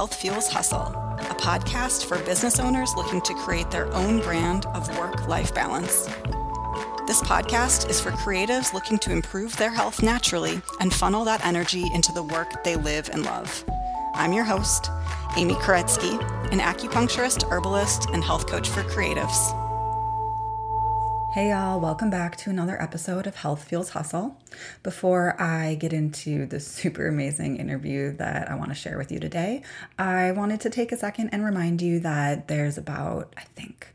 Health Fuels Hustle, a podcast for business owners looking to create their own brand of work life balance. This podcast is for creatives looking to improve their health naturally and funnel that energy into the work they live and love. I'm your host, Amy Koretsky, an acupuncturist, herbalist, and health coach for creatives. Hey y'all, welcome back to another episode of Health Fuels Hustle. Before I get into the super amazing interview that I want to share with you today, I wanted to take a second and remind you that there's about, I think,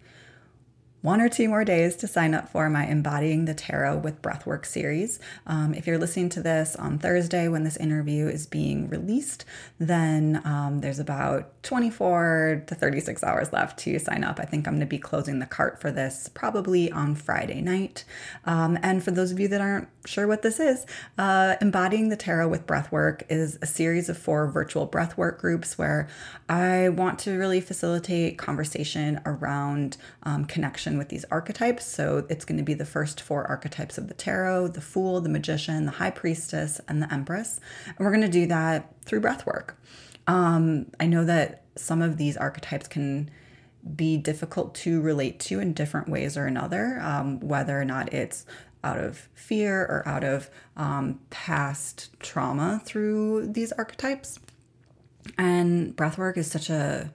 one or two more days to sign up for my Embodying the Tarot with Breathwork series. Um, if you're listening to this on Thursday when this interview is being released, then um, there's about 24 to 36 hours left to sign up. I think I'm going to be closing the cart for this probably on Friday night. Um, and for those of you that aren't sure what this is, uh, Embodying the Tarot with Breathwork is a series of four virtual breathwork groups where I want to really facilitate conversation around um, connection with these archetypes. So it's going to be the first four archetypes of the tarot the Fool, the Magician, the High Priestess, and the Empress. And we're going to do that through breath work. Um, I know that some of these archetypes can be difficult to relate to in different ways or another, um, whether or not it's out of fear or out of um, past trauma through these archetypes. And breathwork is such a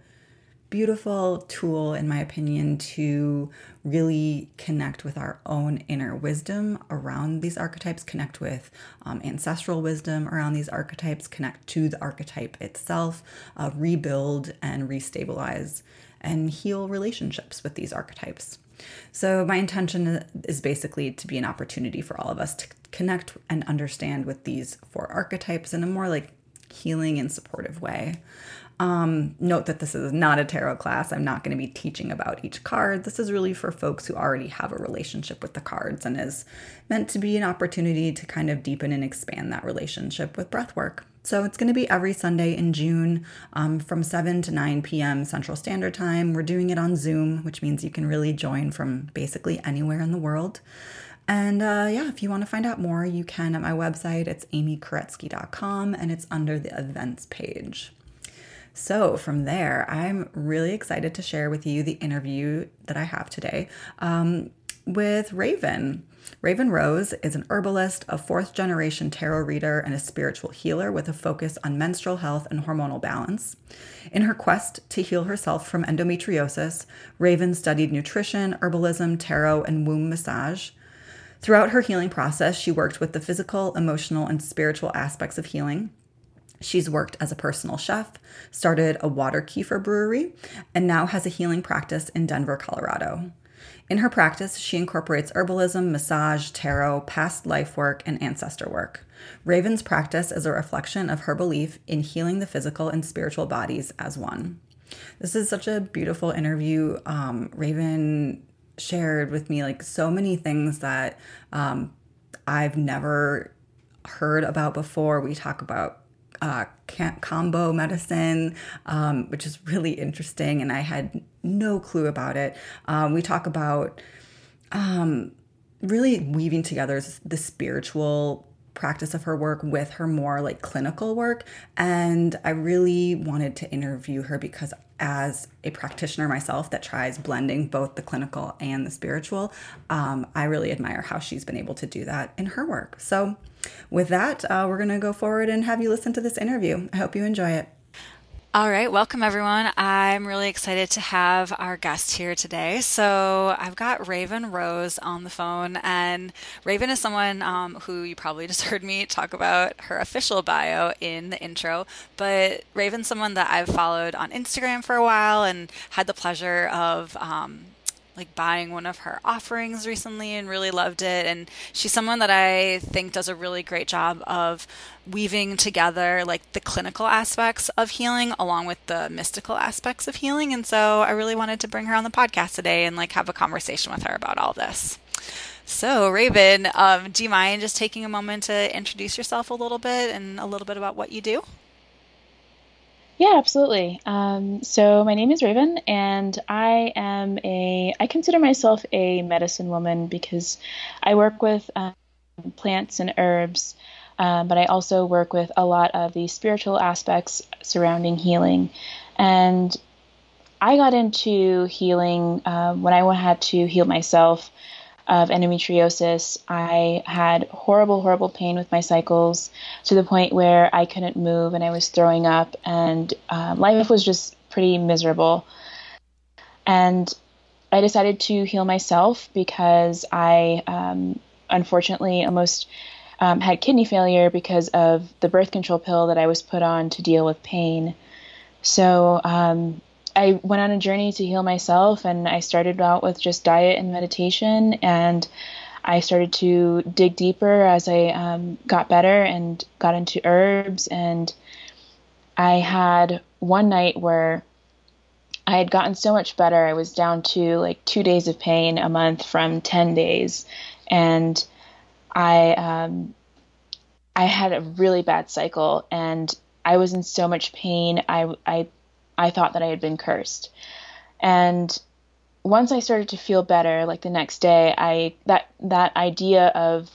beautiful tool, in my opinion, to really connect with our own inner wisdom around these archetypes, connect with um, ancestral wisdom around these archetypes, connect to the archetype itself, uh, rebuild and restabilize and heal relationships with these archetypes. So, my intention is basically to be an opportunity for all of us to connect and understand with these four archetypes in a more like healing and supportive way. Um, note that this is not a tarot class. I'm not going to be teaching about each card. This is really for folks who already have a relationship with the cards and is meant to be an opportunity to kind of deepen and expand that relationship with breathwork. So it's going to be every Sunday in June um, from 7 to 9 p.m. Central Standard Time. We're doing it on Zoom, which means you can really join from basically anywhere in the world. And uh, yeah, if you want to find out more, you can at my website. It's amykoretsky.com and it's under the events page. So, from there, I'm really excited to share with you the interview that I have today um, with Raven. Raven Rose is an herbalist, a fourth generation tarot reader, and a spiritual healer with a focus on menstrual health and hormonal balance. In her quest to heal herself from endometriosis, Raven studied nutrition, herbalism, tarot, and womb massage. Throughout her healing process, she worked with the physical, emotional, and spiritual aspects of healing. She's worked as a personal chef, started a water kefir brewery, and now has a healing practice in Denver, Colorado. In her practice, she incorporates herbalism, massage, tarot, past life work, and ancestor work. Raven's practice is a reflection of her belief in healing the physical and spiritual bodies as one. This is such a beautiful interview. Um, Raven shared with me like so many things that um, I've never heard about before. We talk about uh, kambo medicine, um, which is really interesting, and I had no clue about it. Um, we talk about um, really weaving together the spiritual practice of her work with her more like clinical work. And I really wanted to interview her because, as a practitioner myself that tries blending both the clinical and the spiritual, um, I really admire how she's been able to do that in her work. So, with that, uh, we're going to go forward and have you listen to this interview. I hope you enjoy it. All right, welcome everyone. I'm really excited to have our guest here today. So I've got Raven Rose on the phone, and Raven is someone um, who you probably just heard me talk about her official bio in the intro. But Raven's someone that I've followed on Instagram for a while and had the pleasure of um, like buying one of her offerings recently and really loved it. And she's someone that I think does a really great job of weaving together like the clinical aspects of healing along with the mystical aspects of healing. And so I really wanted to bring her on the podcast today and like have a conversation with her about all this. So, Raven, um, do you mind just taking a moment to introduce yourself a little bit and a little bit about what you do? Yeah, absolutely. Um, so my name is Raven, and I am a. I consider myself a medicine woman because I work with um, plants and herbs um, but I also work with a lot of the spiritual aspects surrounding healing. And I got into healing uh, when I had to heal myself of endometriosis. I had horrible, horrible pain with my cycles to the point where I couldn't move and I was throwing up, and um, life was just pretty miserable. And I decided to heal myself because I um, unfortunately almost um, had kidney failure because of the birth control pill that I was put on to deal with pain. So um, I went on a journey to heal myself, and I started out with just diet and meditation, and I started to dig deeper as I um, got better and got into herbs. And I had one night where I had gotten so much better. I was down to like two days of pain a month from 10 days. And I, um, I had a really bad cycle and I was in so much pain. I, I I thought that I had been cursed. And once I started to feel better, like the next day, I that that idea of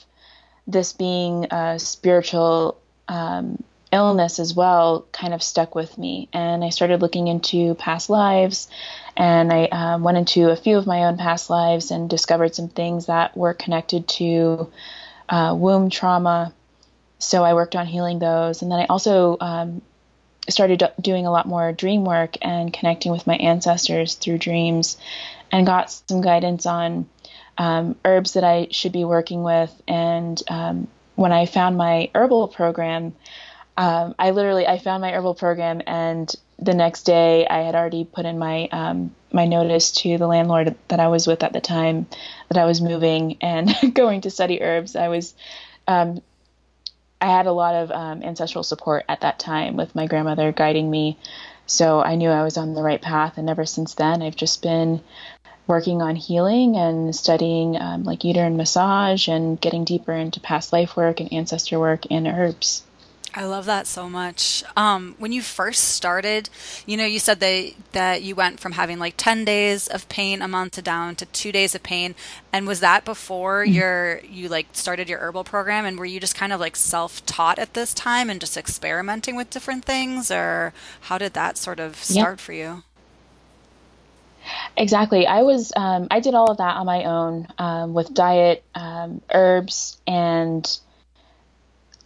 this being a spiritual um, illness as well kind of stuck with me, and I started looking into past lives, and I um, went into a few of my own past lives and discovered some things that were connected to uh, womb trauma. So I worked on healing those, and then I also um, started doing a lot more dream work and connecting with my ancestors through dreams and got some guidance on um, herbs that I should be working with. And um, when I found my herbal program, um, I literally I found my herbal program and the next day I had already put in my um, my notice to the landlord that I was with at the time that I was moving and going to study herbs. I was um, I had a lot of um, ancestral support at that time with my grandmother guiding me. So I knew I was on the right path. And ever since then, I've just been working on healing and studying um, like uterine massage and getting deeper into past life work and ancestor work and herbs. I love that so much. Um, when you first started, you know, you said that that you went from having like ten days of pain a month to down to two days of pain, and was that before mm-hmm. your you like started your herbal program? And were you just kind of like self taught at this time and just experimenting with different things, or how did that sort of start for you? Exactly. I was um, I did all of that on my own um, with diet, um, herbs, and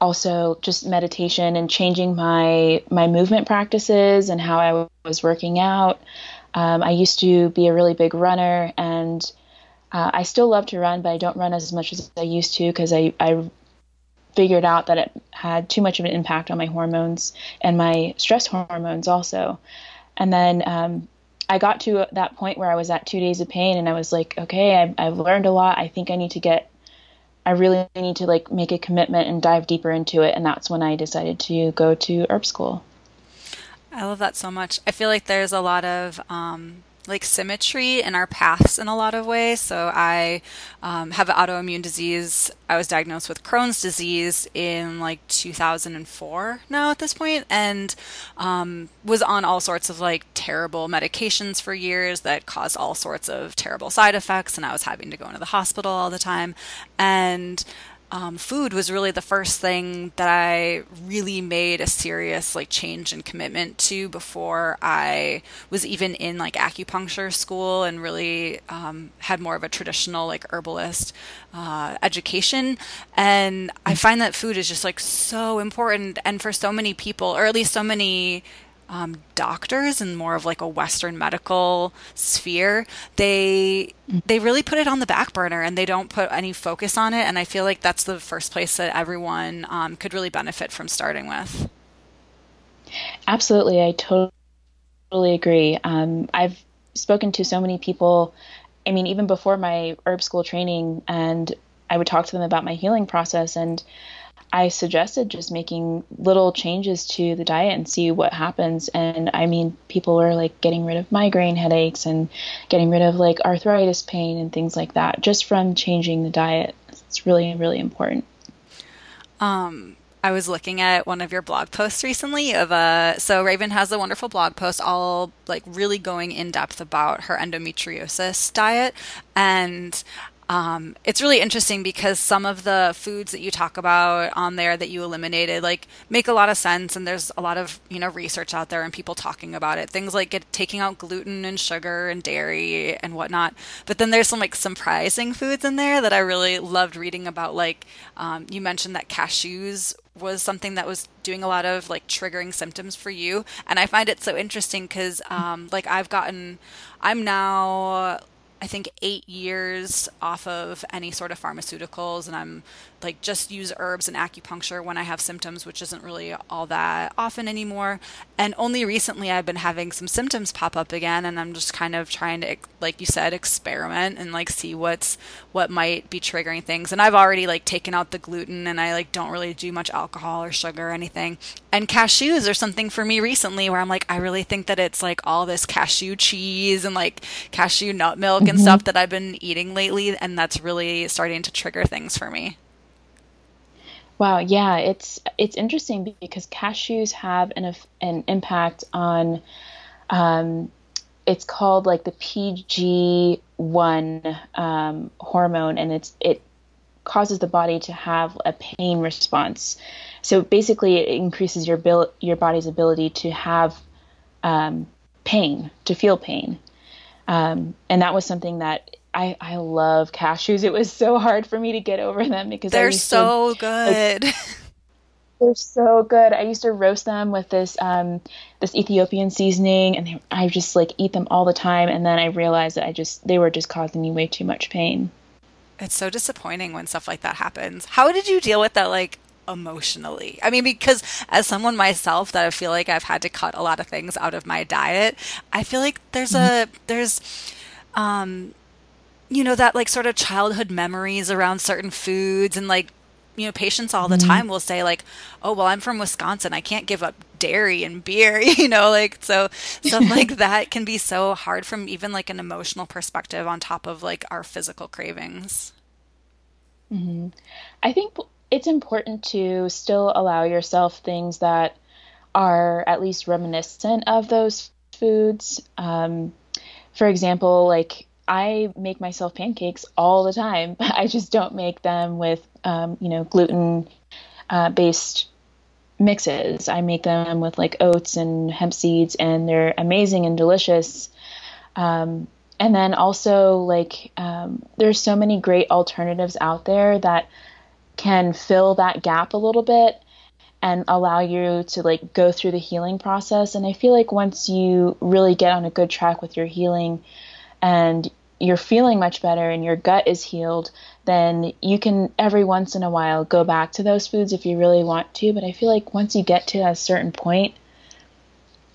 also just meditation and changing my my movement practices and how I was working out. Um, I used to be a really big runner, and uh, I still love to run, but I don't run as much as I used to because I, I figured out that it had too much of an impact on my hormones and my stress hormones also. And then um, I got to that point where I was at two days of pain, and I was like, okay, I've, I've learned a lot. I think I need to get I really need to like make a commitment and dive deeper into it. And that's when I decided to go to herb school. I love that so much. I feel like there's a lot of um, like symmetry in our paths in a lot of ways. So I um, have an autoimmune disease. I was diagnosed with Crohn's disease in like 2004 now at this point, and um, was on all sorts of like terrible medications for years that caused all sorts of terrible side effects, and I was having to go into the hospital all the time. And um, food was really the first thing that I really made a serious like change and commitment to before I was even in like acupuncture school and really um, had more of a traditional like herbalist uh, education. And I find that food is just like so important, and for so many people, or at least so many um, doctors and more of like a Western medical sphere, they they really put it on the back burner and they don't put any focus on it. And I feel like that's the first place that everyone um, could really benefit from starting with. Absolutely, I totally agree. Um, I've spoken to so many people. I mean, even before my herb school training, and I would talk to them about my healing process and I suggested just making little changes to the diet and see what happens. And I mean, people were like getting rid of migraine headaches and getting rid of like arthritis pain and things like that just from changing the diet. It's really, really important. Um, I was looking at one of your blog posts recently of a uh, so Raven has a wonderful blog post all like really going in depth about her endometriosis diet and um, it's really interesting because some of the foods that you talk about on there that you eliminated like make a lot of sense and there's a lot of you know research out there and people talking about it. Things like get, taking out gluten and sugar and dairy and whatnot. But then there's some like surprising foods in there that i really loved reading about like um, you mentioned that cashews was something that was doing a lot of like triggering symptoms for you. And i find it so interesting because um, like i've gotten i'm now I think eight years off of any sort of pharmaceuticals, and I'm like just use herbs and acupuncture when I have symptoms, which isn't really all that often anymore. And only recently I've been having some symptoms pop up again, and I'm just kind of trying to, like you said, experiment and like see what's what might be triggering things. And I've already like taken out the gluten, and I like don't really do much alcohol or sugar or anything. And cashews are something for me recently where I'm like, I really think that it's like all this cashew cheese and like cashew nut milk mm-hmm. and stuff that I've been eating lately, and that's really starting to trigger things for me. Wow, yeah, it's it's interesting because cashews have an an impact on um, it's called like the PG one um, hormone, and it's it causes the body to have a pain response. So basically, it increases your bil- your body's ability to have um, pain, to feel pain, um, and that was something that I, I love cashews. It was so hard for me to get over them because they're so to, good. Like, they're so good. I used to roast them with this um, this Ethiopian seasoning, and they, I just like eat them all the time. And then I realized that I just they were just causing me way too much pain. It's so disappointing when stuff like that happens. How did you deal with that, like emotionally? I mean, because as someone myself that I feel like I've had to cut a lot of things out of my diet, I feel like there's a there's um you know that like sort of childhood memories around certain foods and like you know patients all the mm-hmm. time will say like oh well i'm from wisconsin i can't give up dairy and beer you know like so stuff like that can be so hard from even like an emotional perspective on top of like our physical cravings mm-hmm. i think it's important to still allow yourself things that are at least reminiscent of those foods um, for example like I make myself pancakes all the time. I just don't make them with, um, you know, gluten uh, based mixes. I make them with like oats and hemp seeds, and they're amazing and delicious. Um, and then also, like, um, there's so many great alternatives out there that can fill that gap a little bit and allow you to like go through the healing process. And I feel like once you really get on a good track with your healing and you're feeling much better and your gut is healed, then you can every once in a while go back to those foods if you really want to. But I feel like once you get to a certain point,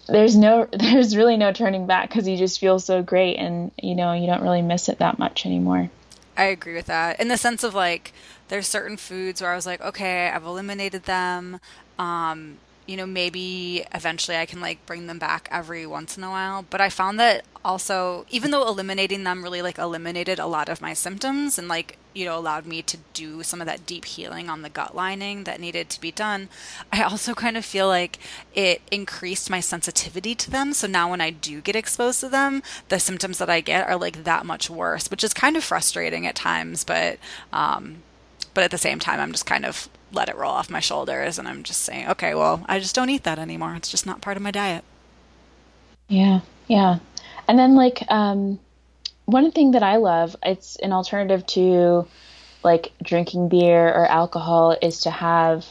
there's no there's really no turning back because you just feel so great and you know you don't really miss it that much anymore. I agree with that in the sense of like there's certain foods where I was like, okay, I've eliminated them. Um, you know, maybe eventually I can like bring them back every once in a while. But I found that also, even though eliminating them really like eliminated a lot of my symptoms and like, you know, allowed me to do some of that deep healing on the gut lining that needed to be done, I also kind of feel like it increased my sensitivity to them. So now when I do get exposed to them, the symptoms that I get are like that much worse, which is kind of frustrating at times. But, um, but at the same time, I'm just kind of let it roll off my shoulders and I'm just saying, okay, well, I just don't eat that anymore. It's just not part of my diet. Yeah, yeah. And then like um one thing that I love, it's an alternative to like drinking beer or alcohol is to have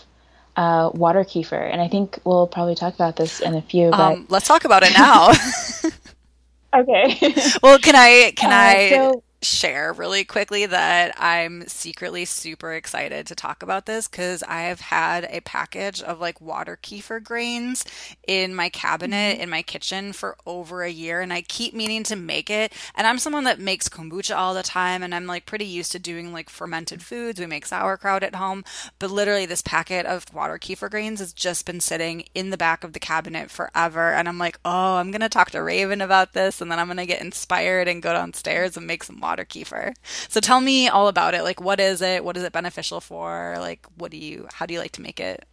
uh, water kefir. And I think we'll probably talk about this in a few. But... Um, let's talk about it now. okay. well, can I can uh, I so share really quickly that I'm secretly super excited to talk about this because I have had a package of like water kefir grains in my cabinet mm-hmm. in my kitchen for over a year and I keep meaning to make it. And I'm someone that makes kombucha all the time and I'm like pretty used to doing like fermented foods. We make sauerkraut at home, but literally this packet of water kefir grains has just been sitting in the back of the cabinet forever. And I'm like, oh, I'm going to talk to Raven about this and then I'm going to get inspired and go downstairs and make some water water kefir. So tell me all about it. Like, what is it? What is it beneficial for? Like, what do you, how do you like to make it?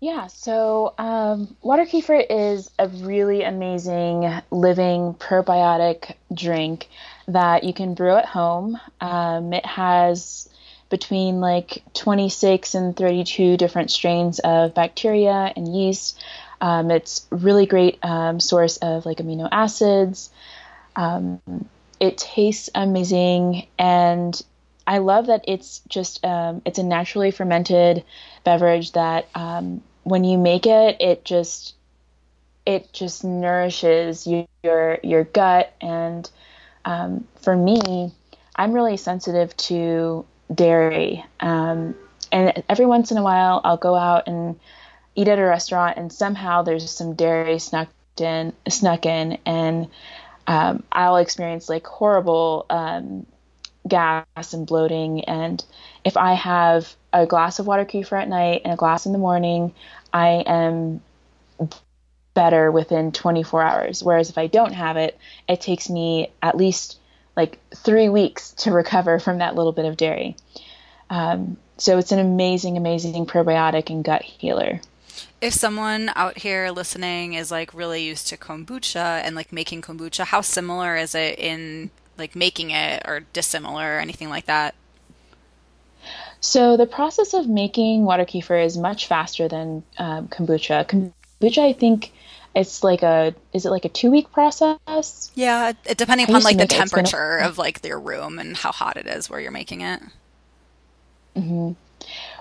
Yeah, so um, water kefir is a really amazing living probiotic drink that you can brew at home. Um, it has between like 26 and 32 different strains of bacteria and yeast. Um, it's really great um, source of like amino acids. Um, it tastes amazing, and I love that it's just um, it's a naturally fermented beverage that um, when you make it, it just it just nourishes you, your your gut. And um, for me, I'm really sensitive to dairy, um, and every once in a while, I'll go out and eat at a restaurant, and somehow there's some dairy snuck in, snuck in, and um, I'll experience like horrible um, gas and bloating. And if I have a glass of water kefir at night and a glass in the morning, I am better within 24 hours. Whereas if I don't have it, it takes me at least like three weeks to recover from that little bit of dairy. Um, so it's an amazing, amazing probiotic and gut healer. If someone out here listening is like really used to kombucha and like making kombucha, how similar is it in like making it or dissimilar or anything like that? So the process of making water kefir is much faster than um, kombucha. Kombucha, I think it's like a is it like a two week process? Yeah, it, depending upon like the temperature of like your room and how hot it is where you're making it. Mm-hmm.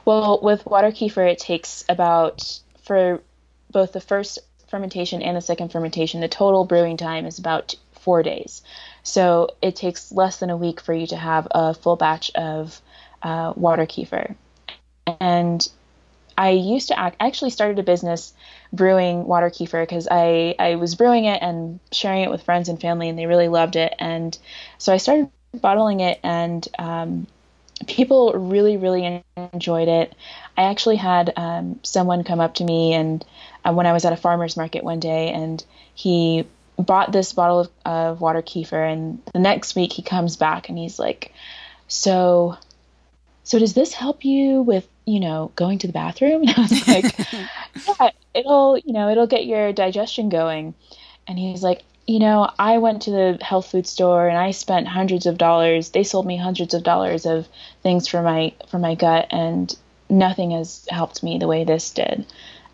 Well, with water kefir, it takes about for both the first fermentation and the second fermentation, the total brewing time is about four days. So it takes less than a week for you to have a full batch of uh, water kefir. And I used to act, I actually started a business brewing water kefir because I, I was brewing it and sharing it with friends and family, and they really loved it. And so I started bottling it, and um, people really, really enjoyed it. I actually had um, someone come up to me and uh, when I was at a farmer's market one day, and he bought this bottle of, of water kefir, and the next week he comes back and he's like, "So, so does this help you with you know going to the bathroom?" And I was like, "Yeah, it'll you know it'll get your digestion going." And he's like, you know, I went to the health food store and I spent hundreds of dollars. They sold me hundreds of dollars of things for my for my gut, and nothing has helped me the way this did.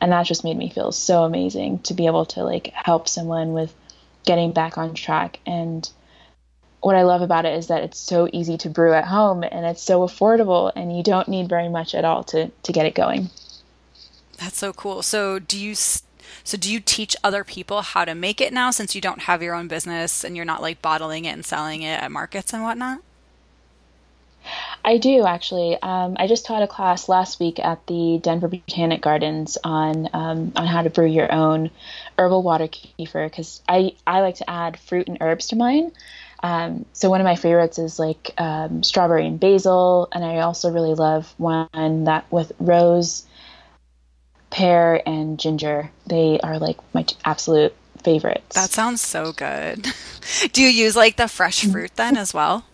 And that just made me feel so amazing to be able to like help someone with getting back on track. And what I love about it is that it's so easy to brew at home and it's so affordable and you don't need very much at all to, to get it going. That's so cool. So do you so do you teach other people how to make it now since you don't have your own business and you're not like bottling it and selling it at markets and whatnot? I do actually. Um, I just taught a class last week at the Denver Botanic Gardens on um, on how to brew your own herbal water kefir because I I like to add fruit and herbs to mine. Um, so one of my favorites is like um, strawberry and basil, and I also really love one that with rose, pear, and ginger. They are like my absolute favorites. That sounds so good. Do you use like the fresh fruit then as well?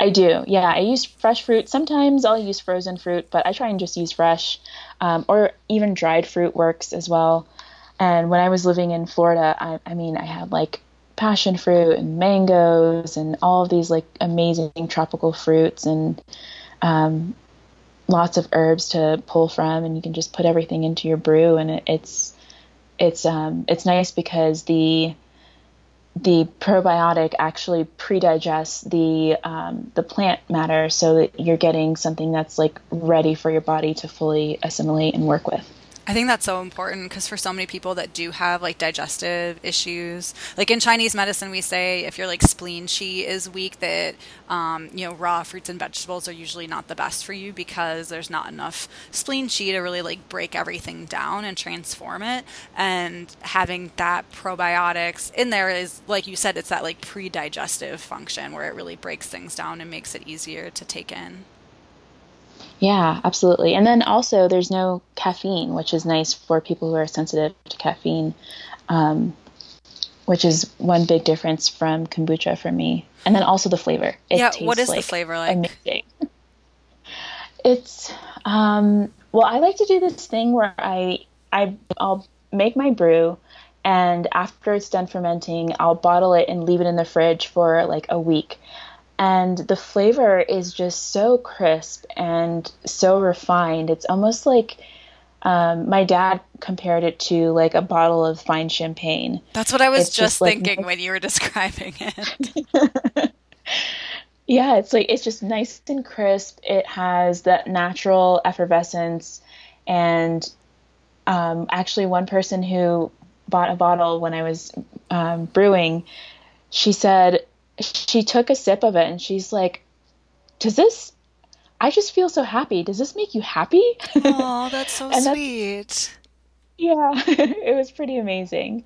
I do. Yeah, I use fresh fruit. Sometimes I'll use frozen fruit, but I try and just use fresh, um, or even dried fruit works as well. And when I was living in Florida, I, I mean, I had like passion fruit and mangoes and all of these like amazing tropical fruits and um, lots of herbs to pull from, and you can just put everything into your brew, and it, it's it's um, it's nice because the the probiotic actually pre-digests the um, the plant matter so that you're getting something that's like ready for your body to fully assimilate and work with. I think that's so important because for so many people that do have like digestive issues, like in Chinese medicine, we say if your like spleen qi is weak, that um, you know raw fruits and vegetables are usually not the best for you because there's not enough spleen qi to really like break everything down and transform it. And having that probiotics in there is like you said, it's that like pre-digestive function where it really breaks things down and makes it easier to take in. Yeah, absolutely. And then also, there's no caffeine, which is nice for people who are sensitive to caffeine, um, which is one big difference from kombucha for me. And then also the flavor. It yeah, what is like the flavor like? Amazing. It's um, Well, I like to do this thing where I I I'll make my brew and after it's done fermenting, I'll bottle it and leave it in the fridge for like a week. And the flavor is just so crisp and so refined. It's almost like um, my dad compared it to like a bottle of fine champagne. That's what I was just, just, thinking like, when you were describing it. yeah, it's like it's just nice and crisp. It has that natural effervescence, and um, actually, one person who bought a bottle when I was um, brewing, she said she took a sip of it and she's like, "Does this I just feel so happy. Does this make you happy? Oh, that's so sweet. That's, yeah, it was pretty amazing.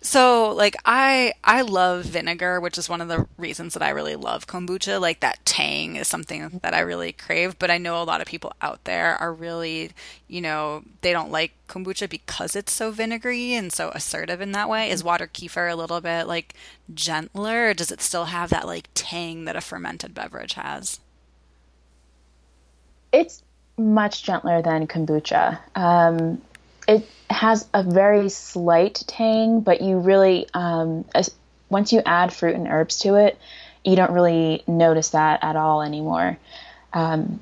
So, like I I love vinegar, which is one of the reasons that I really love kombucha. Like that tang is something that I really crave, but I know a lot of people out there are really, you know, they don't like kombucha because it's so vinegary and so assertive in that way. Is water kefir a little bit like gentler, or does it still have that like tang that a fermented beverage has? It's much gentler than kombucha. Um, it has a very slight tang, but you really, um, as, once you add fruit and herbs to it, you don't really notice that at all anymore. Um,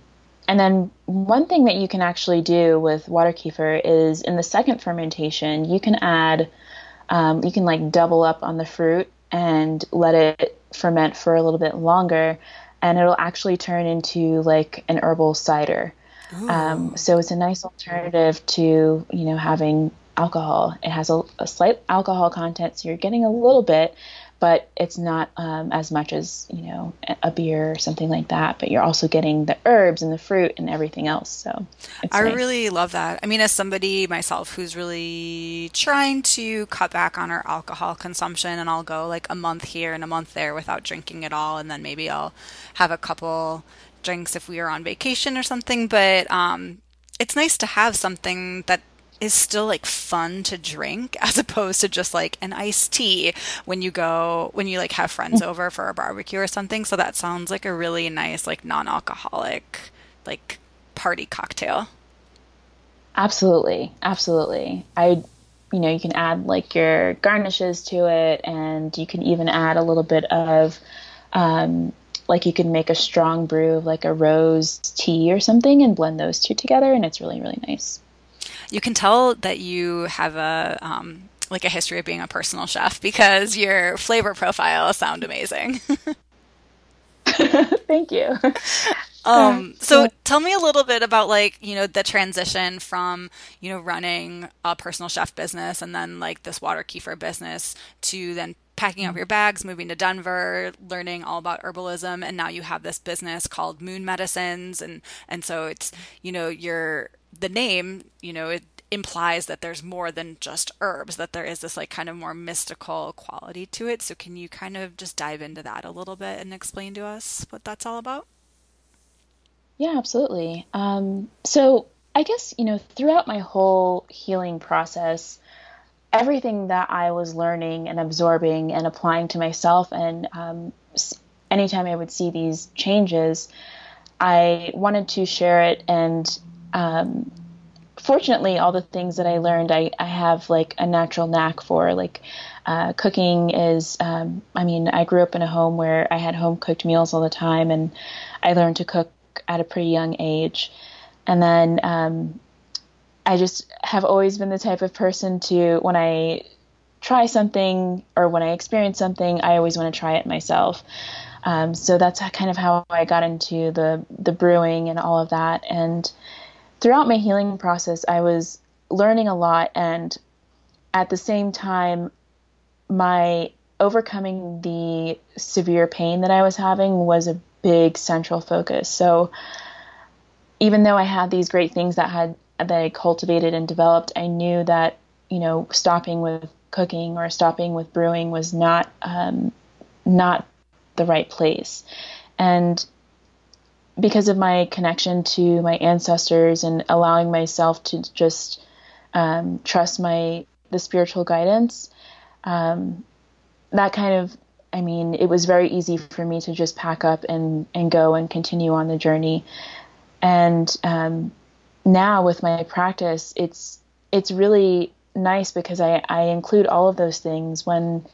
and then one thing that you can actually do with water kefir is in the second fermentation, you can add, um, you can like double up on the fruit and let it ferment for a little bit longer and it'll actually turn into like an herbal cider. Um, so it's a nice alternative to you know having alcohol. It has a, a, slight alcohol content, so you're getting a little bit, but it's not um, as much as you know a beer or something like that. But you're also getting the herbs and the fruit and everything else. So I nice. really love that. I mean, as somebody myself who's really trying to cut back on our alcohol consumption, and I'll go like a month here and a month there without drinking at all, and then maybe I'll have a couple drinks if we are on vacation or something. But um, it's nice to have something that is still like fun to drink as opposed to just like an iced tea when you go when you like have friends mm. over for a barbecue or something. So that sounds like a really nice like non-alcoholic like party cocktail. Absolutely. Absolutely. I you know, you can add like your garnishes to it and you can even add a little bit of um, like you can make a strong brew of like a rose tea or something and blend those two together and it's really really nice you can tell that you have a um, like a history of being a personal chef because your flavor profiles sound amazing. Thank you. Um, so tell me a little bit about like, you know, the transition from, you know, running a personal chef business and then like this water kefir business to then packing up your bags, moving to Denver, learning all about herbalism, and now you have this business called Moon Medicines, and and so it's you know your the name you know it implies that there's more than just herbs, that there is this like kind of more mystical quality to it. So can you kind of just dive into that a little bit and explain to us what that's all about? Yeah, absolutely. Um, so I guess you know throughout my whole healing process everything that I was learning and absorbing and applying to myself. And um, anytime I would see these changes, I wanted to share it. And um, fortunately, all the things that I learned, I, I have like a natural knack for. Like uh, cooking is, um, I mean, I grew up in a home where I had home cooked meals all the time, and I learned to cook at a pretty young age. And then um, I just have always been the type of person to when I try something or when I experience something, I always want to try it myself. Um, so that's kind of how I got into the the brewing and all of that. And throughout my healing process, I was learning a lot, and at the same time, my overcoming the severe pain that I was having was a big central focus. So even though I had these great things that had that I cultivated and developed, I knew that you know stopping with cooking or stopping with brewing was not um, not the right place, and because of my connection to my ancestors and allowing myself to just um, trust my the spiritual guidance, um, that kind of I mean, it was very easy for me to just pack up and, and go and continue on the journey. And um, now with my practice, it's it's really nice because I, I include all of those things when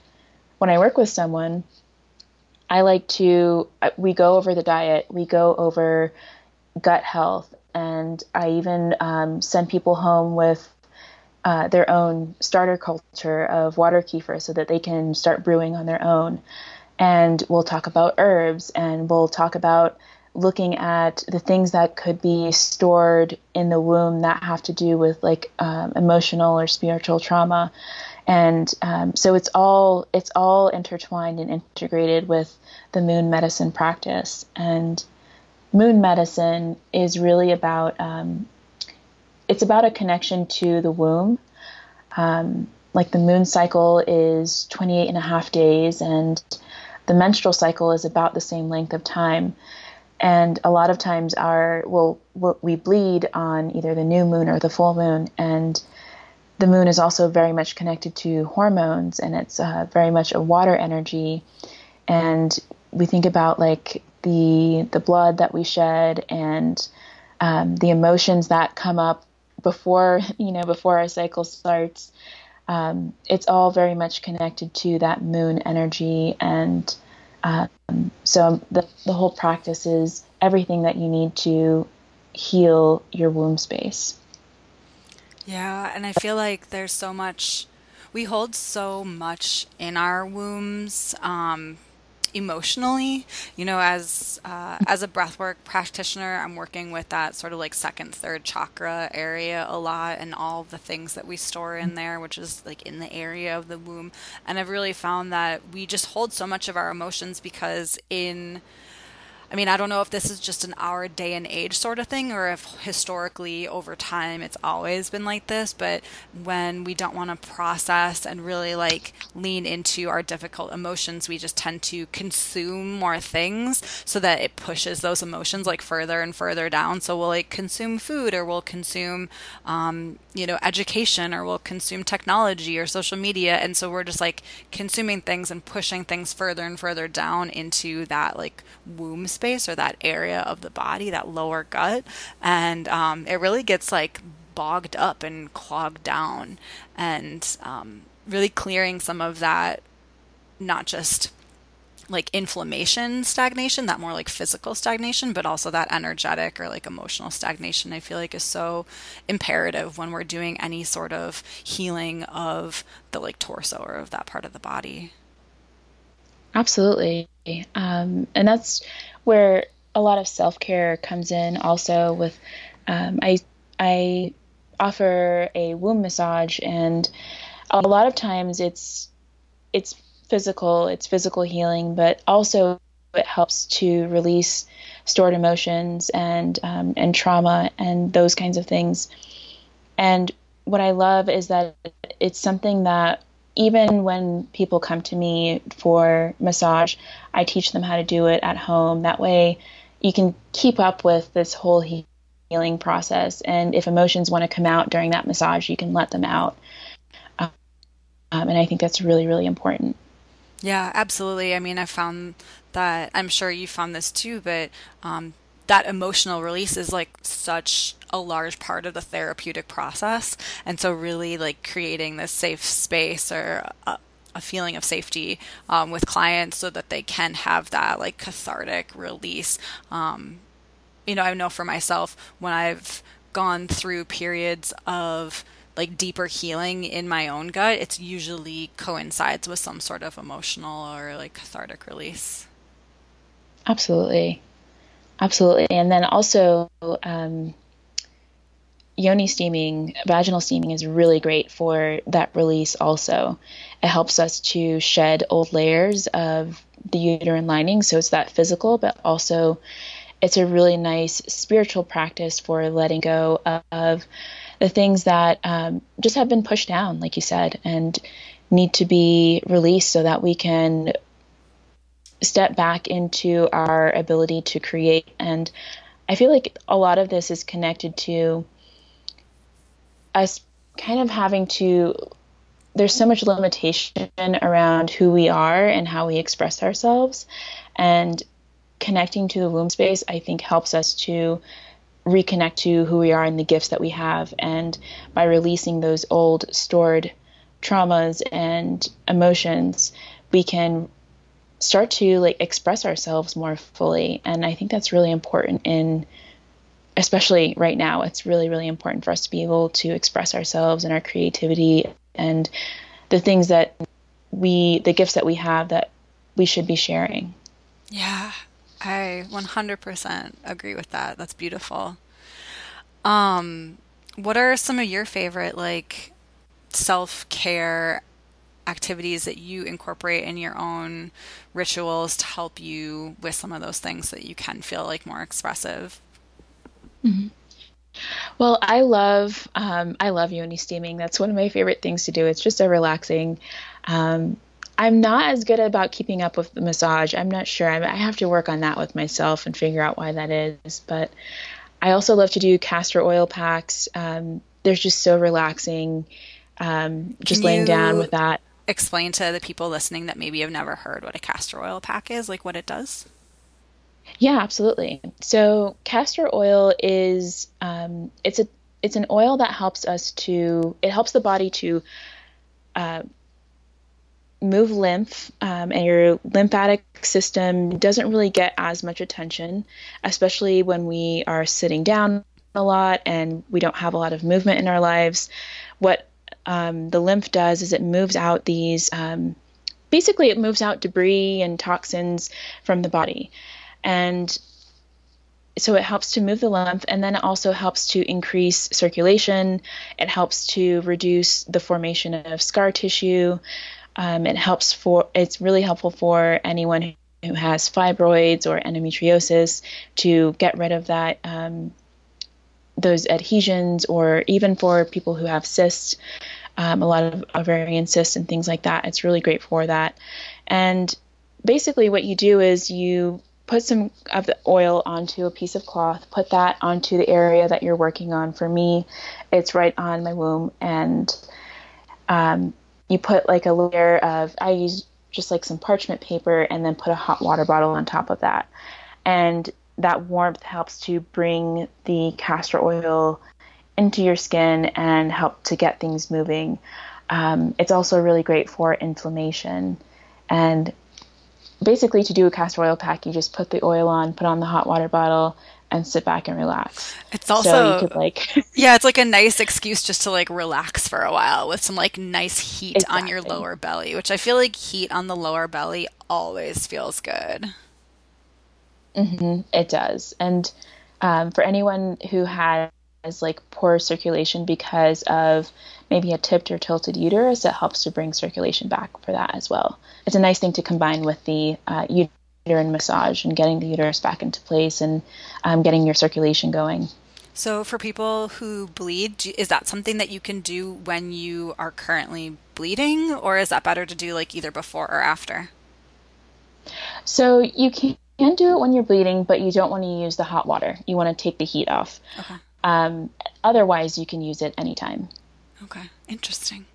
when I work with someone. I like to we go over the diet, we go over gut health, and I even um, send people home with uh, their own starter culture of water kefir so that they can start brewing on their own. And we'll talk about herbs and we'll talk about looking at the things that could be stored in the womb that have to do with like um, emotional or spiritual trauma. And um, so it's all it's all intertwined and integrated with the moon medicine practice. And moon medicine is really about um, it's about a connection to the womb. Um, like the moon cycle is 28 and a half days, and the menstrual cycle is about the same length of time. And a lot of times, our well, we bleed on either the new moon or the full moon, and the moon is also very much connected to hormones, and it's uh, very much a water energy. And we think about like the the blood that we shed and um, the emotions that come up before you know before our cycle starts. Um, it's all very much connected to that moon energy. And um, so the, the whole practice is everything that you need to heal your womb space. Yeah and i feel like there's so much we hold so much in our wombs um, emotionally. You know as uh, as a breathwork practitioner i'm working with that sort of like second third chakra area a lot and all the things that we store in there which is like in the area of the womb. And i've really found that we just hold so much of our emotions because in I mean, I don't know if this is just an our day and age sort of thing or if historically over time it's always been like this, but when we don't want to process and really like lean into our difficult emotions, we just tend to consume more things so that it pushes those emotions like further and further down. So we'll like consume food or we'll consume, um, you know, education or we'll consume technology or social media. And so we're just like consuming things and pushing things further and further down into that like womb space or that area of the body, that lower gut, and um, it really gets like bogged up and clogged down, and um, really clearing some of that, not just like inflammation stagnation, that more like physical stagnation, but also that energetic or like emotional stagnation, I feel like is so imperative when we're doing any sort of healing of the like torso or of that part of the body. Absolutely. Um, and that's where a lot of self care comes in. Also, with um, I I offer a womb massage, and a lot of times it's it's physical, it's physical healing, but also it helps to release stored emotions and um, and trauma and those kinds of things. And what I love is that it's something that even when people come to me for massage, I teach them how to do it at home. That way, you can keep up with this whole healing process. And if emotions want to come out during that massage, you can let them out. Um, and I think that's really, really important. Yeah, absolutely. I mean, I found that, I'm sure you found this too, but um, that emotional release is like such a large part of the therapeutic process. And so, really, like creating this safe space or a, a feeling of safety um, with clients so that they can have that like cathartic release. Um, you know, I know for myself when I've gone through periods of like deeper healing in my own gut, it's usually coincides with some sort of emotional or like cathartic release. Absolutely. Absolutely. And then also, um, yoni steaming, vaginal steaming is really great for that release also. It helps us to shed old layers of the uterine lining. So it's that physical, but also it's a really nice spiritual practice for letting go of the things that um, just have been pushed down, like you said, and need to be released so that we can step back into our ability to create. And I feel like a lot of this is connected to us kind of having to there's so much limitation around who we are and how we express ourselves and connecting to the womb space i think helps us to reconnect to who we are and the gifts that we have. And by releasing those old stored traumas and emotions, we can start to like express ourselves more fully. And I think that's really important in especially right now, it's really, really important for us to be able to express ourselves and our creativity and the things that we, the gifts that we have that we should be sharing. Yeah, I 100% agree with that. That's beautiful. Um, what are some of your favorite like self-care activities that you incorporate in your own rituals to help you with some of those things that you can feel like more expressive? Mm-hmm. Well, I love um, I love yoni steaming. That's one of my favorite things to do. It's just so relaxing. Um, I'm not as good about keeping up with the massage. I'm not sure. I, I have to work on that with myself and figure out why that is. But I also love to do castor oil packs. Um, they're just so relaxing. Um, just laying down with that. Explain to the people listening that maybe have never heard what a castor oil pack is, like what it does. Yeah, absolutely. So castor oil is um, it's a it's an oil that helps us to it helps the body to uh, move lymph, um, and your lymphatic system doesn't really get as much attention, especially when we are sitting down a lot and we don't have a lot of movement in our lives. What um, the lymph does is it moves out these um, basically it moves out debris and toxins from the body. And so it helps to move the lymph and then it also helps to increase circulation. It helps to reduce the formation of scar tissue. Um, it helps for it's really helpful for anyone who has fibroids or endometriosis to get rid of that um, those adhesions or even for people who have cysts um, a lot of ovarian cysts and things like that it's really great for that and basically what you do is you put some of the oil onto a piece of cloth, put that onto the area that you're working on. For me, it's right on my womb, and um, you put like a layer of, I use just like some parchment paper and then put a hot water bottle on top of that. And that warmth helps to bring the castor oil into your skin and help to get things moving. Um, it's also really great for inflammation. And basically to do a castor oil pack, you just put the oil on, put on the hot water bottle, and sit back and relax. It's also so could, like yeah, it's like a nice excuse just to like relax for a while with some like nice heat exactly. on your lower belly, which I feel like heat on the lower belly always feels good. Mm-hmm, it does, and um, for anyone who has like poor circulation because of maybe a tipped or tilted uterus, it helps to bring circulation back for that as well. It's a nice thing to combine with the uh, uterine massage and getting the uterus back into place and um, getting your circulation going. So, for people who bleed, is that something that you can do when you are currently bleeding, or is that better to do like either before or after? So, you can do it when you're bleeding, but you don't want to use the hot water. You want to take the heat off. Okay. Um, otherwise, you can use it anytime. Okay, interesting.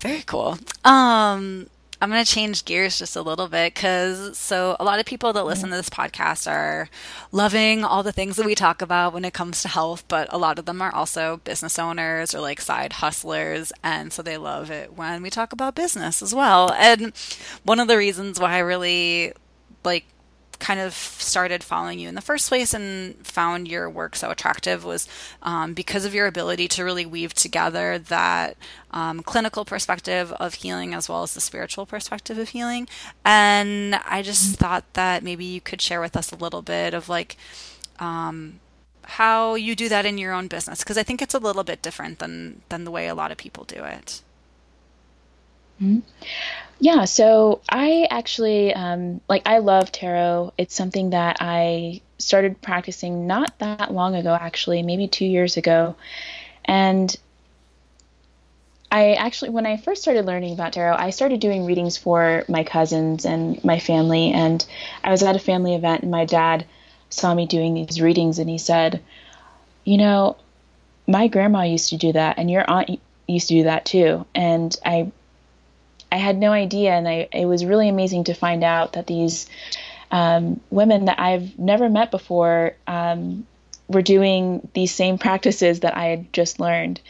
Very cool. Um, I'm going to change gears just a little bit because so a lot of people that listen to this podcast are loving all the things that we talk about when it comes to health, but a lot of them are also business owners or like side hustlers. And so they love it when we talk about business as well. And one of the reasons why I really like kind of started following you in the first place and found your work so attractive was um, because of your ability to really weave together that um, clinical perspective of healing as well as the spiritual perspective of healing. And I just mm-hmm. thought that maybe you could share with us a little bit of like, um, how you do that in your own business because I think it's a little bit different than than the way a lot of people do it. Mm-hmm. Yeah, so I actually um, like I love tarot. It's something that I started practicing not that long ago, actually, maybe two years ago, and I actually when I first started learning about tarot, I started doing readings for my cousins and my family, and I was at a family event, and my dad saw me doing these readings, and he said, "You know, my grandma used to do that, and your aunt used to do that too," and I I had no idea, and I, it was really amazing to find out that these um, women that I've never met before um, were doing these same practices that I had just learned.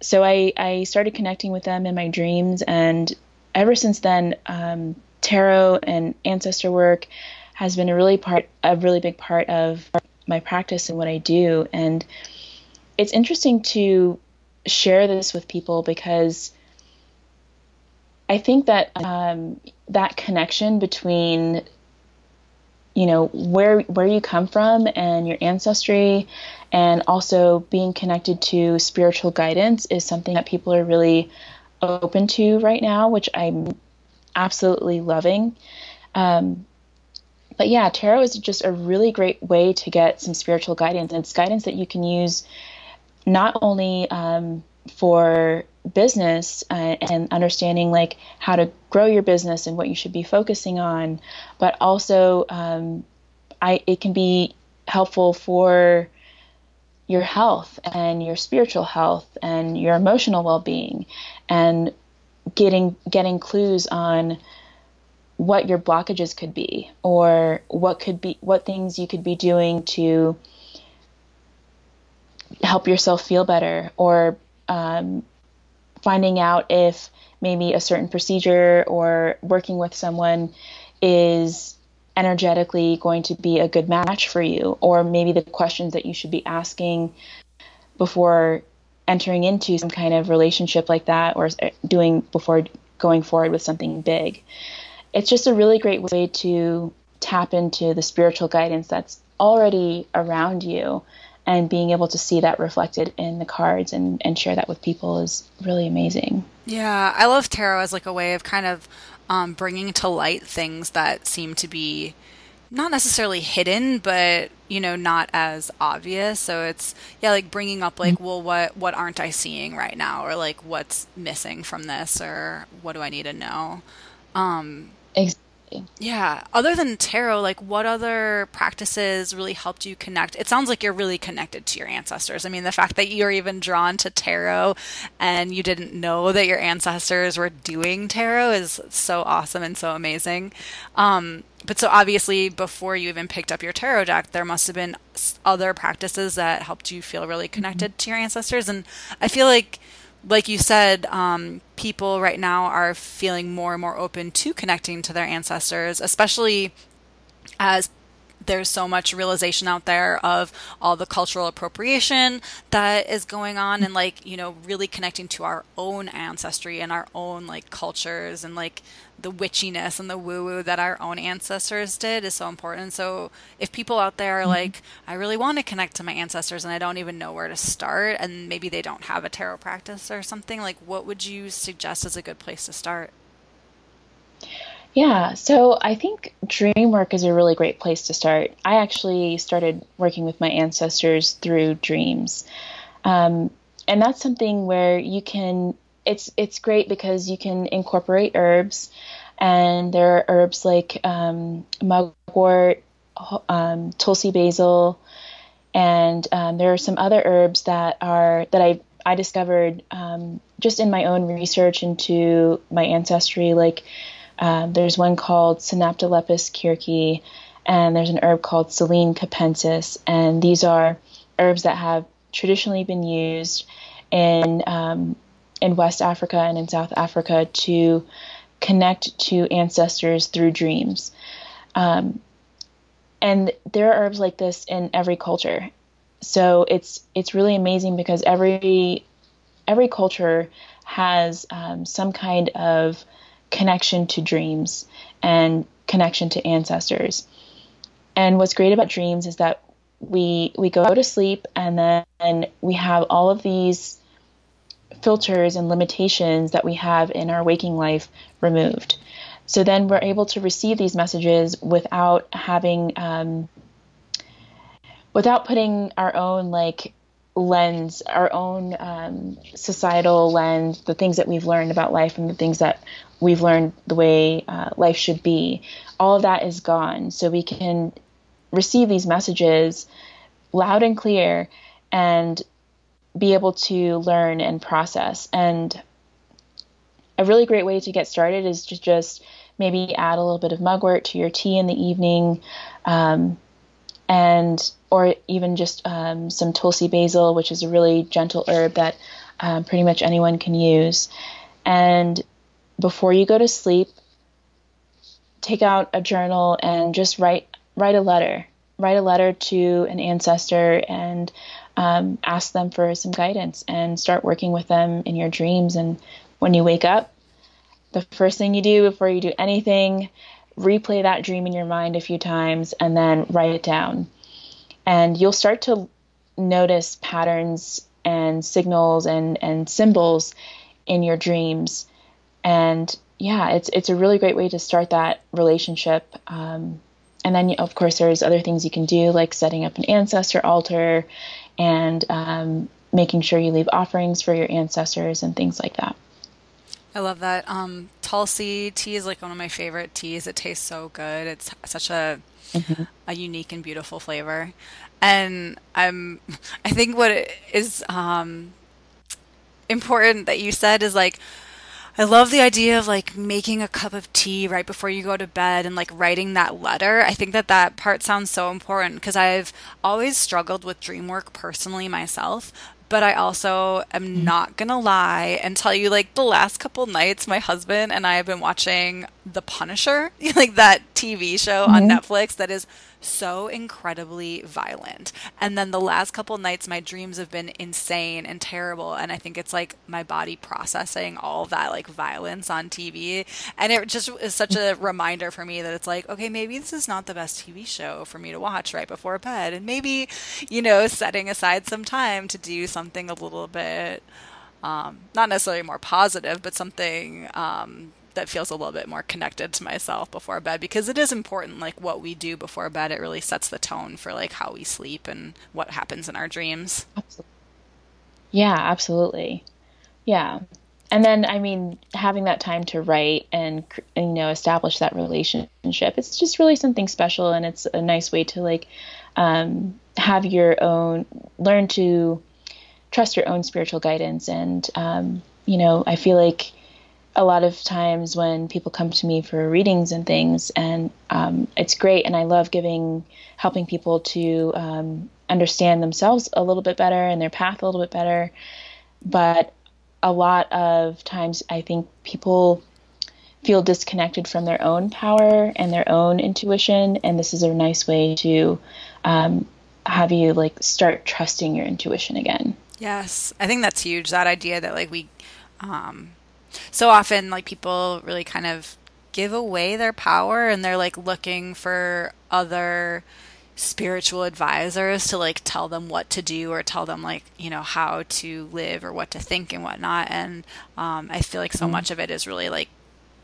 So I, I started connecting with them in my dreams, and ever since then, um, tarot and ancestor work has been a really part, a really big part of my practice and what I do. And it's interesting to share this with people because I think that um, that connection between you know where where you come from and your ancestry and also being connected to spiritual guidance is something that people are really open to right now which i'm absolutely loving. Um, but yeah tarot is just a really great way to get some spiritual guidance and it's guidance that you can use not only um, for business uh, and understanding like how to grow your business and what you should be focusing on. But also um, I, it can be helpful for your health and your spiritual health and your emotional well-being and getting getting clues on what your blockages could be or what could be what things you could be doing to help yourself feel better or um, finding out if maybe a certain procedure or working with someone is energetically going to be a good match for you, or maybe the questions that you should be asking before entering into some kind of relationship like that or doing before going forward with something big. It's just a really great way to tap into the spiritual guidance that's already around you and being able to see that reflected in the cards and, and share that with people is really amazing. Yeah, I love tarot as like a way of kind of um, bringing to light things that seem to be not necessarily hidden, but you know, not as obvious. So it's yeah, like bringing up like, mm-hmm. well, what what aren't I seeing right now, or like what's missing from this, or what do I need to know? Um, exactly yeah. Other than tarot, like what other practices really helped you connect? It sounds like you're really connected to your ancestors. I mean, the fact that you're even drawn to tarot and you didn't know that your ancestors were doing tarot is so awesome and so amazing. Um, but so obviously, before you even picked up your tarot deck, there must have been other practices that helped you feel really connected mm-hmm. to your ancestors. And I feel like like you said, um, people right now are feeling more and more open to connecting to their ancestors, especially as there's so much realization out there of all the cultural appropriation that is going on and like you know really connecting to our own ancestry and our own like cultures and like the witchiness and the woo woo that our own ancestors did is so important. So if people out there are mm-hmm. like, I really want to connect to my ancestors and I don't even know where to start, and maybe they don't have a tarot practice or something, like what would you suggest as a good place to start? Yeah, so I think dream work is a really great place to start. I actually started working with my ancestors through dreams. Um, and that's something where you can it's it's great because you can incorporate herbs, and there are herbs like um, mugwort, um, tulsi basil, and um, there are some other herbs that are that I I discovered um, just in my own research into my ancestry. Like um, there's one called Synaptolepis kirkii, and there's an herb called Silene capensis, and these are herbs that have traditionally been used in um, in West Africa and in South Africa to connect to ancestors through dreams. Um, and there are herbs like this in every culture. So it's it's really amazing because every every culture has um, some kind of connection to dreams and connection to ancestors. And what's great about dreams is that we we go to sleep and then we have all of these filters and limitations that we have in our waking life removed. So then we're able to receive these messages without having, um, without putting our own like lens, our own um, societal lens, the things that we've learned about life and the things that we've learned the way uh, life should be. All of that is gone. So we can receive these messages loud and clear and be able to learn and process. And a really great way to get started is to just maybe add a little bit of mugwort to your tea in the evening. Um, and or even just um, some tulsi basil, which is a really gentle herb that um, pretty much anyone can use. And before you go to sleep, take out a journal and just write write a letter. Write a letter to an ancestor and um, ask them for some guidance and start working with them in your dreams. And when you wake up, the first thing you do before you do anything, replay that dream in your mind a few times and then write it down. And you'll start to notice patterns and signals and, and symbols in your dreams. And yeah, it's it's a really great way to start that relationship. Um, and then, of course, there's other things you can do, like setting up an ancestor altar and um, making sure you leave offerings for your ancestors and things like that. I love that. Um, Tulsi tea is like one of my favorite teas. It tastes so good. It's such a mm-hmm. a unique and beautiful flavor. And I'm, I think what is um, important that you said is like I love the idea of like making a cup of tea right before you go to bed and like writing that letter. I think that that part sounds so important because I've always struggled with dream work personally myself, but I also am mm-hmm. not gonna lie and tell you like the last couple nights my husband and I have been watching The Punisher, like that TV show mm-hmm. on Netflix that is so incredibly violent. And then the last couple nights, my dreams have been insane and terrible. And I think it's like my body processing all that like violence on TV. And it just is such a reminder for me that it's like, okay, maybe this is not the best TV show for me to watch right before bed. And maybe, you know, setting aside some time to do something a little bit. Um, not necessarily more positive, but something um, that feels a little bit more connected to myself before bed because it is important like what we do before bed. It really sets the tone for like how we sleep and what happens in our dreams. Absolutely. yeah absolutely. Yeah. And then i mean having that time to write and, you know establish that relationship it's just really something special and it's a nice way to like um, have your own learn to trust your own spiritual guidance. And um, you know i feel like a lot of times when people come to me for readings and things, and um, it's great, and I love giving, helping people to um, understand themselves a little bit better and their path a little bit better. But a lot of times, I think people feel disconnected from their own power and their own intuition, and this is a nice way to um, have you like start trusting your intuition again. Yes, I think that's huge. That idea that like we um, so often like people really kind of give away their power and they're like looking for other spiritual advisors to like tell them what to do or tell them like you know how to live or what to think and whatnot. And um, i feel like so mm much of it is really like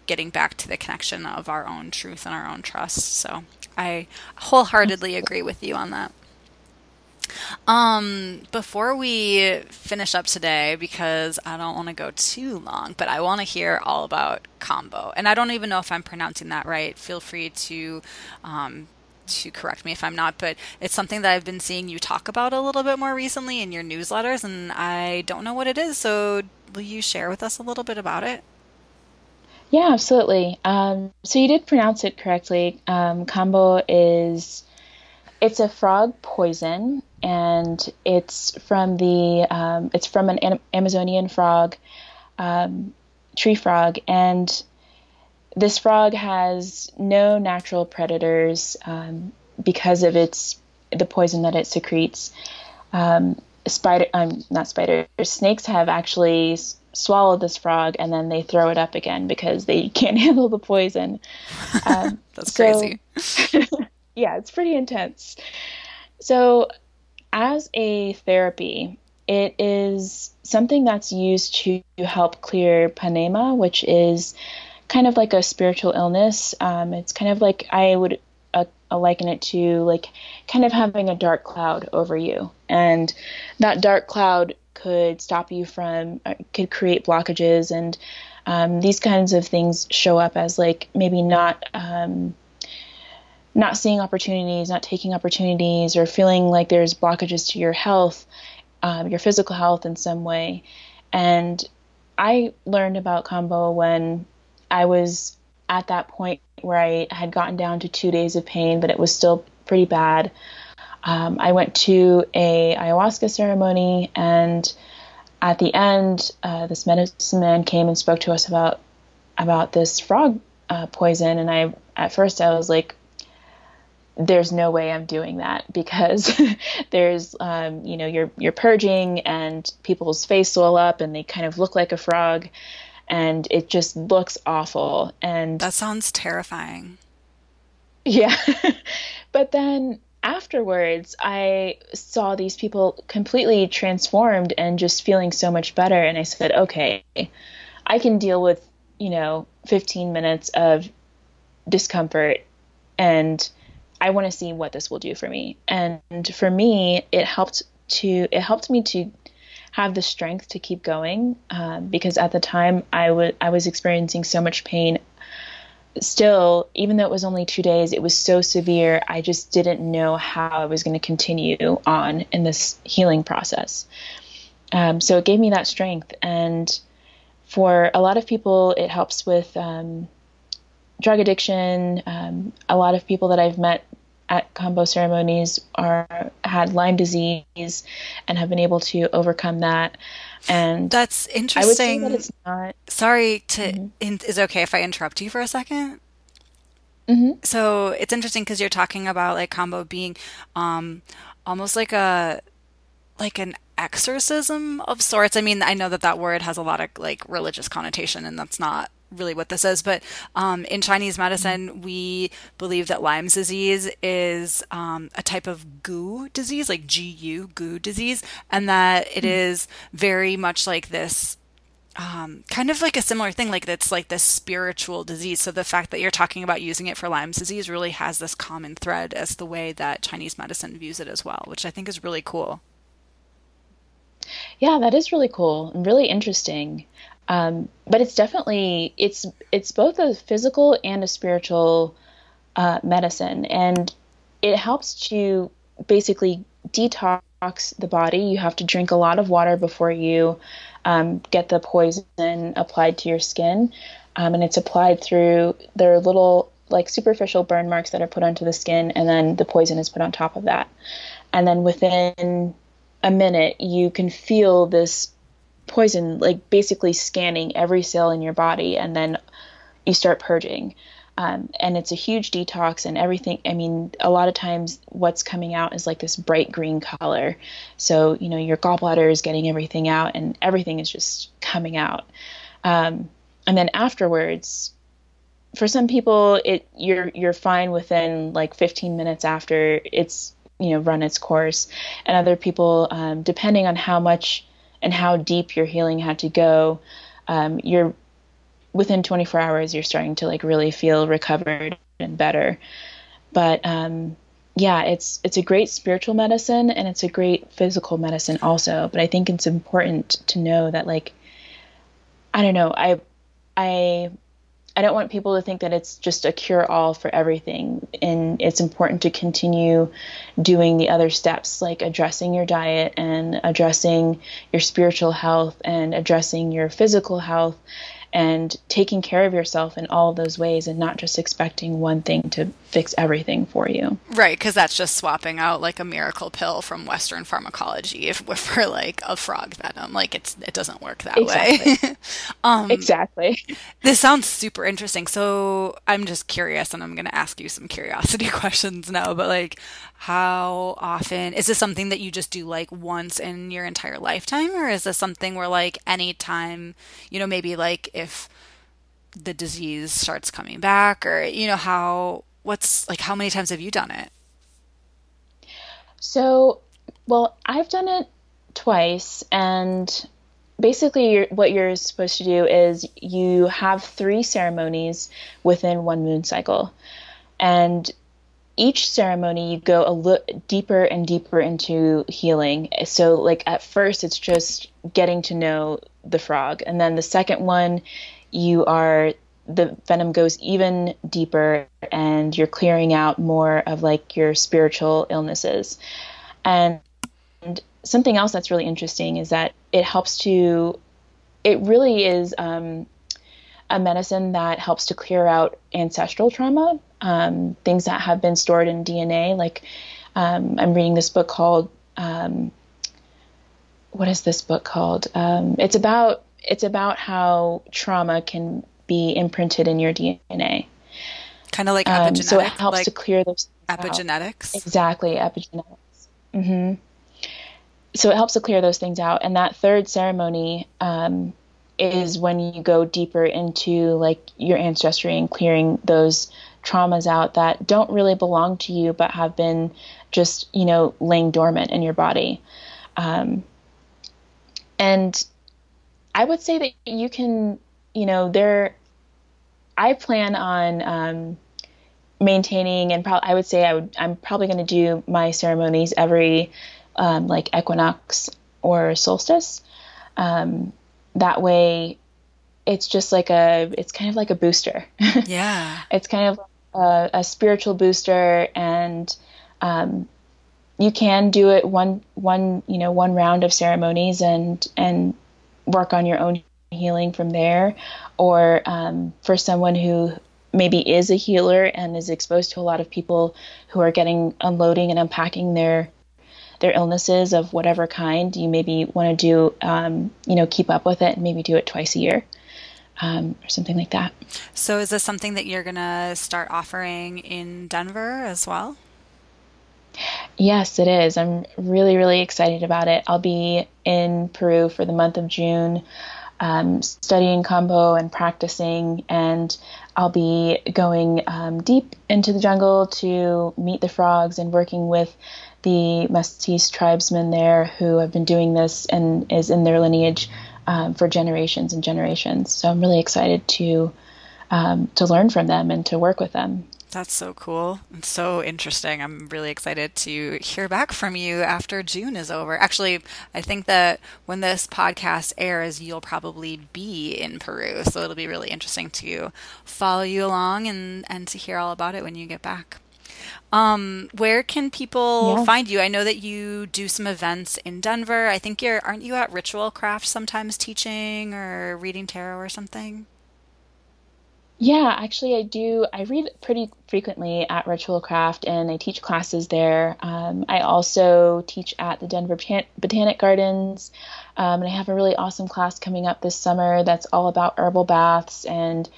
getting back to the connection of our own truth and our own trust. So i wholeheartedly agree with you on that um, before we finish up today, because I don't want to go too long, but I want to hear all about Kambo. and I don't even know if I'm pronouncing that right. Feel free to um, to correct me if I'm not, but it's something that I've been seeing you talk about a little bit more recently in your newsletters, and I don't know what it is. So, will you share with us a little bit about it? Yeah, absolutely. Um, so you did pronounce it correctly. Um, Kambo is it's a frog poison, and it's from the um, it's from an Amazonian frog, um, tree frog, and this frog has no natural predators um, because of its the poison that it secretes. Um, spider, um, not spiders, snakes have actually swallowed this frog and then they throw it up again because they can't handle the poison. Um, That's crazy. yeah, it's pretty intense. So, as a therapy, it is something that's used to help clear panema, which is kind of like a spiritual illness. Um, it's kind of like I would uh, liken it to like kind of having a dark cloud over you, and that dark cloud could stop you from, uh, could create blockages, and um, these kinds of things show up as like maybe not. Um, not seeing opportunities, not taking opportunities, or feeling like there's blockages to your health, um, your physical health in some way. And I learned about Kambo when I was at that point where I had gotten down to two days of pain, but it was still pretty bad. um, I went to a ayahuasca ceremony, and at the end, uh, this medicine man came and spoke to us about about this frog uh, poison. And I, at first, I was like, "There's no way I'm doing that because there's, um, you know, you're you're purging, and people's face swell up, and they kind of look like a frog." And it just looks awful. And that sounds terrifying. Yeah. but then afterwards, I saw these people completely transformed and just feeling so much better. And I said, okay, I can deal with, you know, 15 minutes of discomfort and I want to see what this will do for me. And for me, it helped to, it helped me to have the strength to keep going um, because at the time I was I was experiencing so much pain still, even though it was only two days, it was so severe. I just didn't know how I was going to continue on in this healing process. Um, so it gave me that strength. And for a lot of people, it helps with um, drug addiction. Um, a lot of people that I've met at Kambo ceremonies are had Lyme disease and have been able to overcome that. And that's interesting. that it's not. Sorry to. Mm-hmm. In, is it okay if I interrupt you for a 2nd mm-hmm. So it's interesting because you're talking about like Kambo being um, almost like a like an exorcism of sorts. I mean, I know that that word has a lot of like religious connotation, and that's not really what this is, but um, in Chinese medicine, we believe that Lyme's disease is um, a type of goo disease, like GU, goo disease, and that it hmm. very much like this. Um, kind of like a similar thing, like it's like this spiritual disease. So the fact that you're talking about using it for Lyme's disease really has this common thread as the way that Chinese medicine views it as well, which I think is really cool. Yeah, that is really cool and really interesting. Um, but it's definitely it's it's both a physical and a spiritual uh, medicine, and it helps to basically detox the body. You have to drink a lot of water before you um, get the poison applied to your skin, um, and it's applied through their little like superficial burn marks that are put onto the skin, and then the poison is put on top of that, and then within a minute you can feel this poison like basically scanning every cell in your body and then you start purging. Um, and it's a huge detox and everything i mean a lot of times what's coming out is like this bright green color. So you know your gallbladder is getting everything out and everything is just coming out. Um, and then afterwards for some people it you're you're fine within like 15 minutes after it's you know run its course. And other people um, depending on how much and how deep your healing had to go, um, you're within 24 hours you're starting to like really feel recovered and better. But um, yeah, it's it's a great spiritual medicine and it's a great physical medicine also. But I think it's important to know that like I don't know, I I I don't want people to think that it's just a cure all for everything. And it's important to continue doing the other steps, like addressing your diet and addressing your spiritual health and addressing your physical health and taking care of yourself in all those ways and not just expecting one thing to fix everything for you. Right, because that's just swapping out like a miracle pill from Western pharmacology if, for like a frog venom. Like it's it doesn't work that exactly. way. um, exactly. This sounds super interesting. So I'm just curious, and I'm going to ask you some curiosity questions now. But like, how often is this something that you just do like once in your entire lifetime, or is this something where like anytime, you know, maybe like if the disease starts coming back or you know how what's like how many times have you done it? So well i've done it twice and basically you're, what you're supposed to do is you have three ceremonies within one moon cycle. And each ceremony you go a little deeper and deeper into healing. So like at first it's just getting to know the frog. And then the second one, you are the venom goes even deeper and you're clearing out more of like your spiritual illnesses. And, and something else that's really interesting is that it helps to, it really is um, a medicine that helps to clear out ancestral trauma, um, things that have been stored in DNA. Like um, I'm reading this book called um, what is this book called? Um, it's about it's about how trauma can be imprinted in your DNA. Kind of like epigenetics. Um, so it helps like to clear those epigenetics. Out. Exactly, epigenetics. Mm-hmm. So it helps to clear those things out. And that third ceremony um, is when you go deeper into like your ancestry and clearing those traumas out that don't really belong to you but have been just you know laying dormant in your body um, and i would say that you can you know there i plan on um, maintaining and pro- i would say i would i'm probably going to do my ceremonies every um, like equinox or solstice. Um, that way it's just like a it's kind of like a booster. Yeah. It's kind of a, a spiritual booster and um, you can do it one one you know one round of ceremonies and and work on your own healing from there or um, for someone who maybe is a healer and is exposed to a lot of people who are getting unloading and unpacking their their illnesses of whatever kind you maybe want to do um, you know keep up with it and maybe do it twice a year um, or something like that. So is this something that you're going to start offering in denver as well Yes, it is. I'm really, really excited about it. I'll be in Peru for the month of June, um, studying Kambo and practicing, and I'll be going um, deep into the jungle to meet the frogs and working with the Matsés tribesmen there who have been doing this and is in their lineage um, for generations and generations. So I'm really excited to um, to learn from them and to work with them. That's so cool and so interesting. I'm really excited to hear back from you after June is over. Actually, I think that when this podcast airs, you'll probably be in Peru. So it'll be really interesting to follow you along and, and to hear all about it when you get back. Um, where can people yeah. find you? I know that you do some events in Denver. I think you're aren't you at Ritual Craft sometimes teaching or reading tarot or something? Yeah, actually, I do. I read pretty frequently at Ritual Craft and I teach classes there. Um, I also teach at the Denver Botanic Gardens. Um, and I have a really awesome class coming up this summer that's all about herbal baths and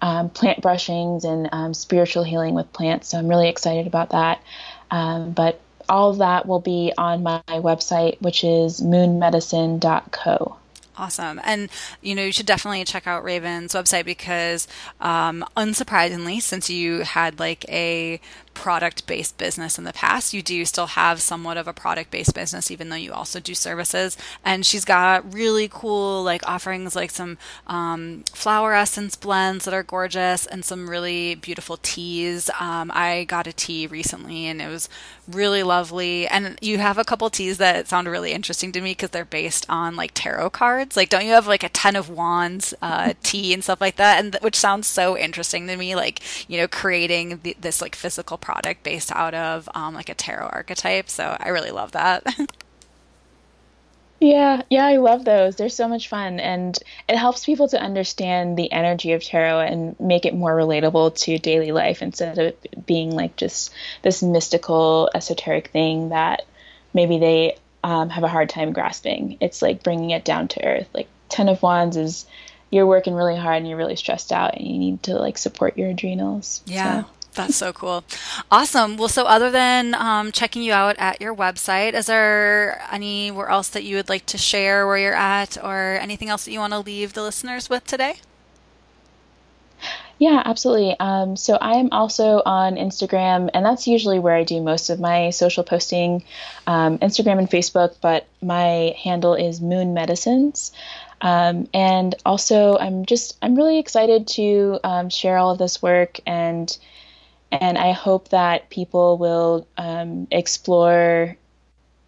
um, plant brushings and um, spiritual healing with plants. So I'm really excited about that. Um, but all of that will be on my website, which is moonmedicine.co. Awesome. And, you know, you should definitely check out Raven's website because, um, unsurprisingly, since you had like a product based business in the past. You do still have somewhat of a product based business, even though you also do services. And she's got really cool like offerings like some um, flower essence blends that are gorgeous and some really beautiful teas. Um, I got a tea recently and it was really lovely. And you have a couple teas that sound really interesting to me because they're based on like tarot cards. Like, don't you have like a Ten of Wands uh, tea and stuff like that? And th- which sounds so interesting to me, like, you know, creating the, this like physical product based out of um, like a tarot archetype. So I really love that. yeah, yeah, I love those. They're so much fun, and it helps people to understand the energy of tarot and make it more relatable to daily life instead of being like just this mystical, esoteric thing that maybe they um, have a hard time grasping. It's like bringing it down to earth. Like Ten of Wands is you're working really hard and you're really stressed out and you need to like support your adrenals. Yeah. So. That's so cool. Awesome. Well, so other than um, checking you out at your website, is there anywhere else that you would like to share where you're at or anything else that you want to leave the listeners with today? Yeah, absolutely. Um, so I'm also on Instagram, and that's usually where I do most of my social posting, um, Instagram and Facebook. But my handle is Moon Medicines, um, and also I'm just I'm really excited to um, share all of this work and and I hope that people will um, explore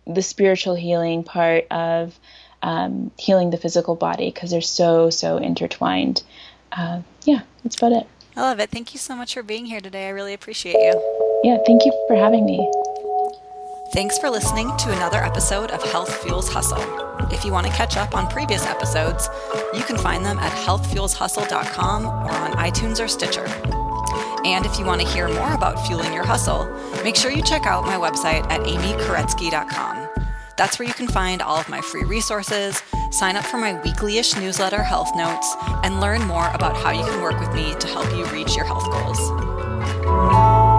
the spiritual healing part of um, healing the physical body because they're so so intertwined. Uh, yeah, that's about it. I love it. Thank you so much for being here today. I really appreciate you. Yeah, thank you for having me. Thanks for listening to another episode of Health Fuels Hustle. If you want to catch up on previous episodes, you can find them at healthfuelshustle.com or on iTunes or Stitcher. And if you want to hear more about fueling your hustle, make sure you check out my website at amykoretsky.com. That's where you can find all of my free resources, sign up for my weekly-ish newsletter, Health Notes, and learn more about how you can work with me to help you reach your health goals.